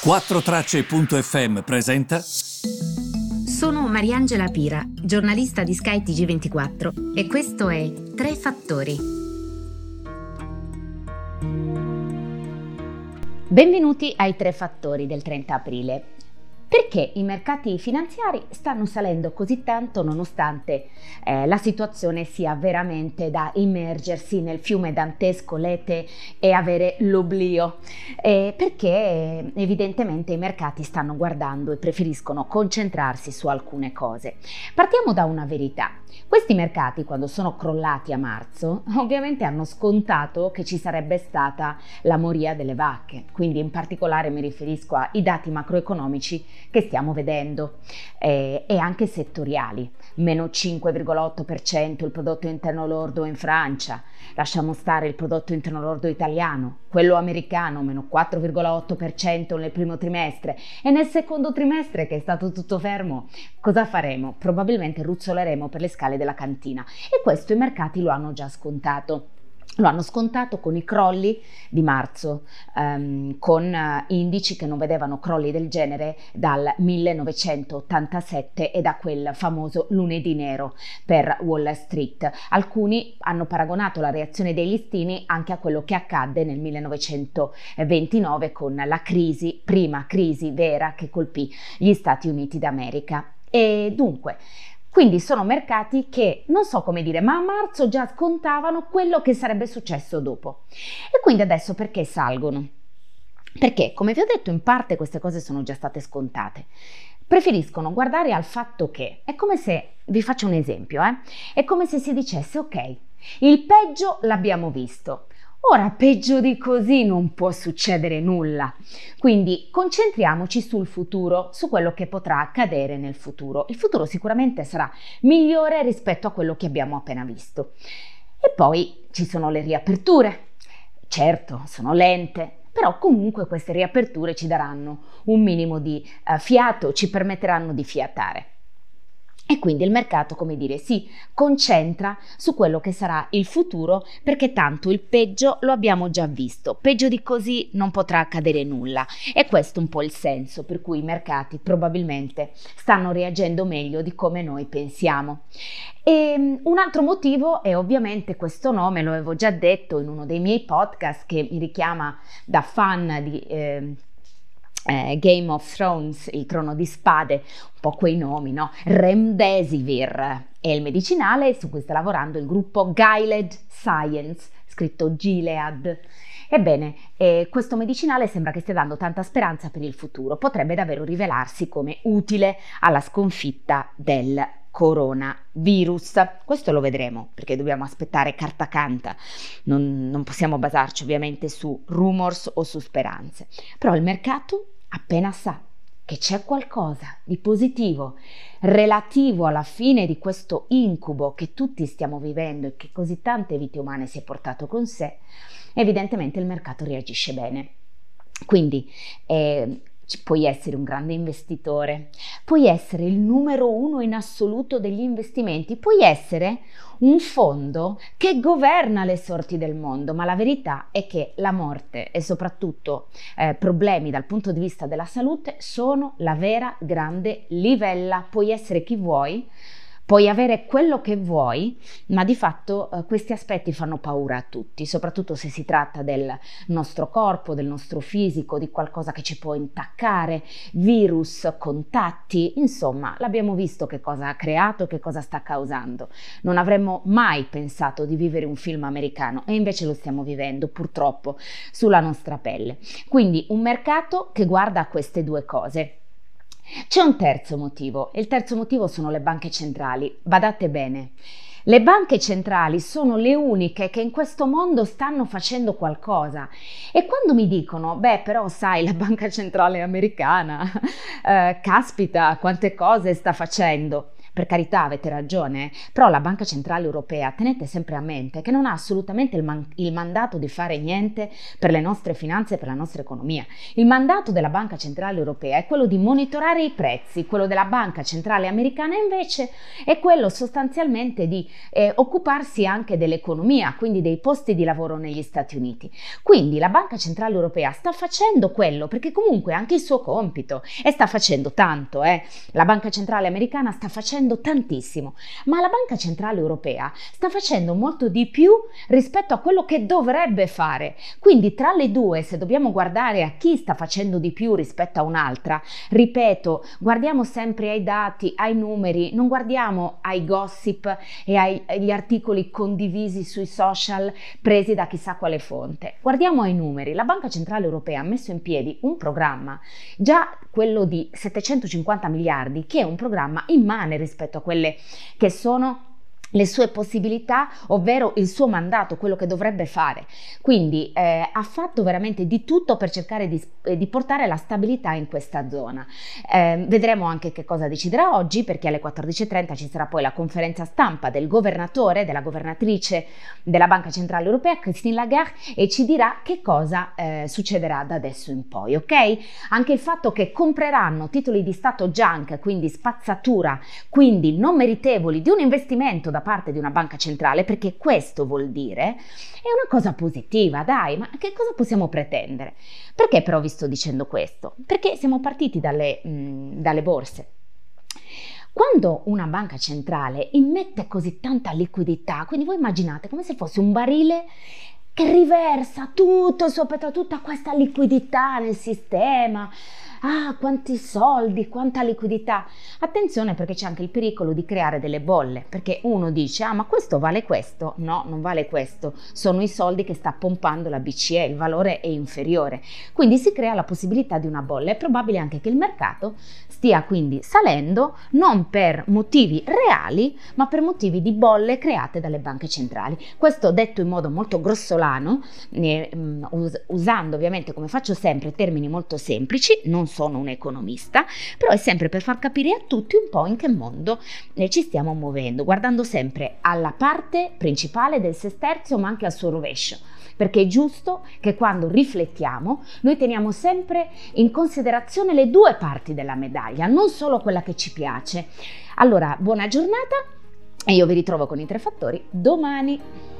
4Tracce.fm presenta. Sono Mariangela Pira, giornalista di Sky TG24 e questo è Tre Fattori. Benvenuti ai Tre Fattori del 30 aprile. Perché i mercati finanziari stanno salendo così tanto nonostante eh, la situazione sia veramente da immergersi nel fiume dantesco Lete e avere l'oblio? Eh, perché evidentemente i mercati stanno guardando e preferiscono concentrarsi su alcune cose. Partiamo da una verità. Questi mercati quando sono crollati a marzo ovviamente hanno scontato che ci sarebbe stata la moria delle vacche, quindi in particolare mi riferisco ai dati macroeconomici che stiamo vedendo eh, e anche settoriali, meno 5,8% il prodotto interno lordo in Francia, lasciamo stare il prodotto interno lordo italiano, quello americano meno 4,8% nel primo trimestre e nel secondo trimestre che è stato tutto fermo, cosa faremo? Probabilmente ruzzoleremo per le scale della cantina e questo i mercati lo hanno già scontato. Lo hanno scontato con i crolli di marzo, ehm, con uh, indici che non vedevano crolli del genere dal 1987 e da quel famoso lunedì nero per Wall Street. Alcuni hanno paragonato la reazione dei listini anche a quello che accadde nel 1929 con la crisi, prima crisi vera che colpì gli Stati Uniti d'America. E dunque, quindi sono mercati che non so come dire, ma a marzo già scontavano quello che sarebbe successo dopo. E quindi adesso perché salgono? Perché, come vi ho detto, in parte queste cose sono già state scontate. Preferiscono guardare al fatto che è come se, vi faccio un esempio, eh? è come se si dicesse ok, il peggio l'abbiamo visto, Ora, peggio di così non può succedere nulla. Quindi concentriamoci sul futuro, su quello che potrà accadere nel futuro. Il futuro sicuramente sarà migliore rispetto a quello che abbiamo appena visto. E poi ci sono le riaperture. Certo, sono lente, però comunque queste riaperture ci daranno un minimo di uh, fiato, ci permetteranno di fiatare. E quindi il mercato, come dire, si concentra su quello che sarà il futuro perché tanto il peggio lo abbiamo già visto, peggio di così non potrà accadere nulla. E questo è un po' il senso per cui i mercati probabilmente stanno reagendo meglio di come noi pensiamo. E um, un altro motivo è ovviamente questo nome, lo avevo già detto in uno dei miei podcast che mi richiama da fan di... Eh, eh, Game of Thrones, il trono di spade, un po' quei nomi, no? Remdesivir è il medicinale su cui sta lavorando il gruppo Gilead Science, scritto Gilead. Ebbene, eh, questo medicinale sembra che stia dando tanta speranza per il futuro, potrebbe davvero rivelarsi come utile alla sconfitta del coronavirus. Questo lo vedremo perché dobbiamo aspettare carta canta, non, non possiamo basarci ovviamente su rumors o su speranze, però il mercato appena sa che c'è qualcosa di positivo relativo alla fine di questo incubo che tutti stiamo vivendo e che così tante vite umane si è portato con sé, evidentemente il mercato reagisce bene. Quindi eh, puoi essere un grande investitore, puoi essere il numero uno in assoluto degli investimenti, puoi essere un fondo che governa le sorti del mondo, ma la verità è che la morte e soprattutto eh, problemi dal punto di vista della salute sono la vera grande livella, puoi essere chi vuoi, Puoi avere quello che vuoi, ma di fatto eh, questi aspetti fanno paura a tutti, soprattutto se si tratta del nostro corpo, del nostro fisico, di qualcosa che ci può intaccare, virus, contatti, insomma, l'abbiamo visto che cosa ha creato, che cosa sta causando. Non avremmo mai pensato di vivere un film americano e invece lo stiamo vivendo purtroppo sulla nostra pelle. Quindi un mercato che guarda a queste due cose c'è un terzo motivo e il terzo motivo sono le banche centrali. Badate bene. Le banche centrali sono le uniche che in questo mondo stanno facendo qualcosa e quando mi dicono, beh però sai, la banca centrale americana, eh, caspita, quante cose sta facendo, per carità avete ragione, però la Banca Centrale Europea, tenete sempre a mente che non ha assolutamente il, man- il mandato di fare niente per le nostre finanze e per la nostra economia. Il mandato della Banca Centrale Europea è quello di monitorare i prezzi, quello della Banca Centrale Americana invece è quello sostanzialmente di eh, occuparsi anche dell'economia, quindi dei posti di lavoro negli Stati Uniti. Quindi la Banca Centrale Europea sta facendo quello perché comunque anche il suo compito e sta facendo tanto, eh. la Banca Centrale Americana sta facendo tantissimo, ma la Banca Centrale Europea sta facendo molto di più rispetto a quello che dovrebbe fare. Quindi tra le due, se dobbiamo guardare a chi sta facendo di più rispetto a un'altra, ripeto, guardiamo sempre ai dati, ai numeri, non guardiamo ai gossip e agli articoli condivisi sui social presi da chissà quale fonte. Guardiamo ai numeri. La Banca Centrale Europea ha messo in piedi un programma, già quello di 750 miliardi, che è un programma immane rispetto a quelle che sono le sue possibilità, ovvero il suo mandato, quello che dovrebbe fare. Quindi eh, ha fatto veramente di tutto per cercare di, eh, di portare la stabilità in questa zona. Eh, vedremo anche che cosa deciderà oggi, perché alle 14.30 ci sarà poi la conferenza stampa del governatore, della governatrice della Banca Centrale Europea, Christine Lagarde, e ci dirà che cosa eh, succederà da adesso in poi, ok? Anche il fatto che compreranno titoli di Stato junk, quindi spazzatura, quindi non meritevoli di un investimento da parte di una banca centrale, perché questo vuol dire, è una cosa positiva, dai, ma che cosa possiamo pretendere? Perché però vi sto dicendo questo? Perché siamo partiti dalle, mh, dalle borse. Quando una banca centrale immette così tanta liquidità, quindi voi immaginate come se fosse un barile che riversa tutto il suo petrolio, tutta questa liquidità nel sistema, ah quanti soldi, quanta liquidità. Attenzione perché c'è anche il pericolo di creare delle bolle, perché uno dice ah ma questo vale questo, no non vale questo, sono i soldi che sta pompando la BCE, il valore è inferiore, quindi si crea la possibilità di una bolla, è probabile anche che il mercato stia quindi salendo non per motivi reali ma per motivi di bolle create dalle banche centrali. Questo detto in modo molto grossolano, eh, usando ovviamente come faccio sempre termini molto semplici, non sono un economista, però è sempre per far capire a tutti un po' in che mondo eh, ci stiamo muovendo, guardando sempre alla parte principale del sesterzo, ma anche al suo rovescio perché è giusto che quando riflettiamo noi teniamo sempre in considerazione le due parti della medaglia, non solo quella che ci piace. Allora, buona giornata e io vi ritrovo con i tre fattori domani.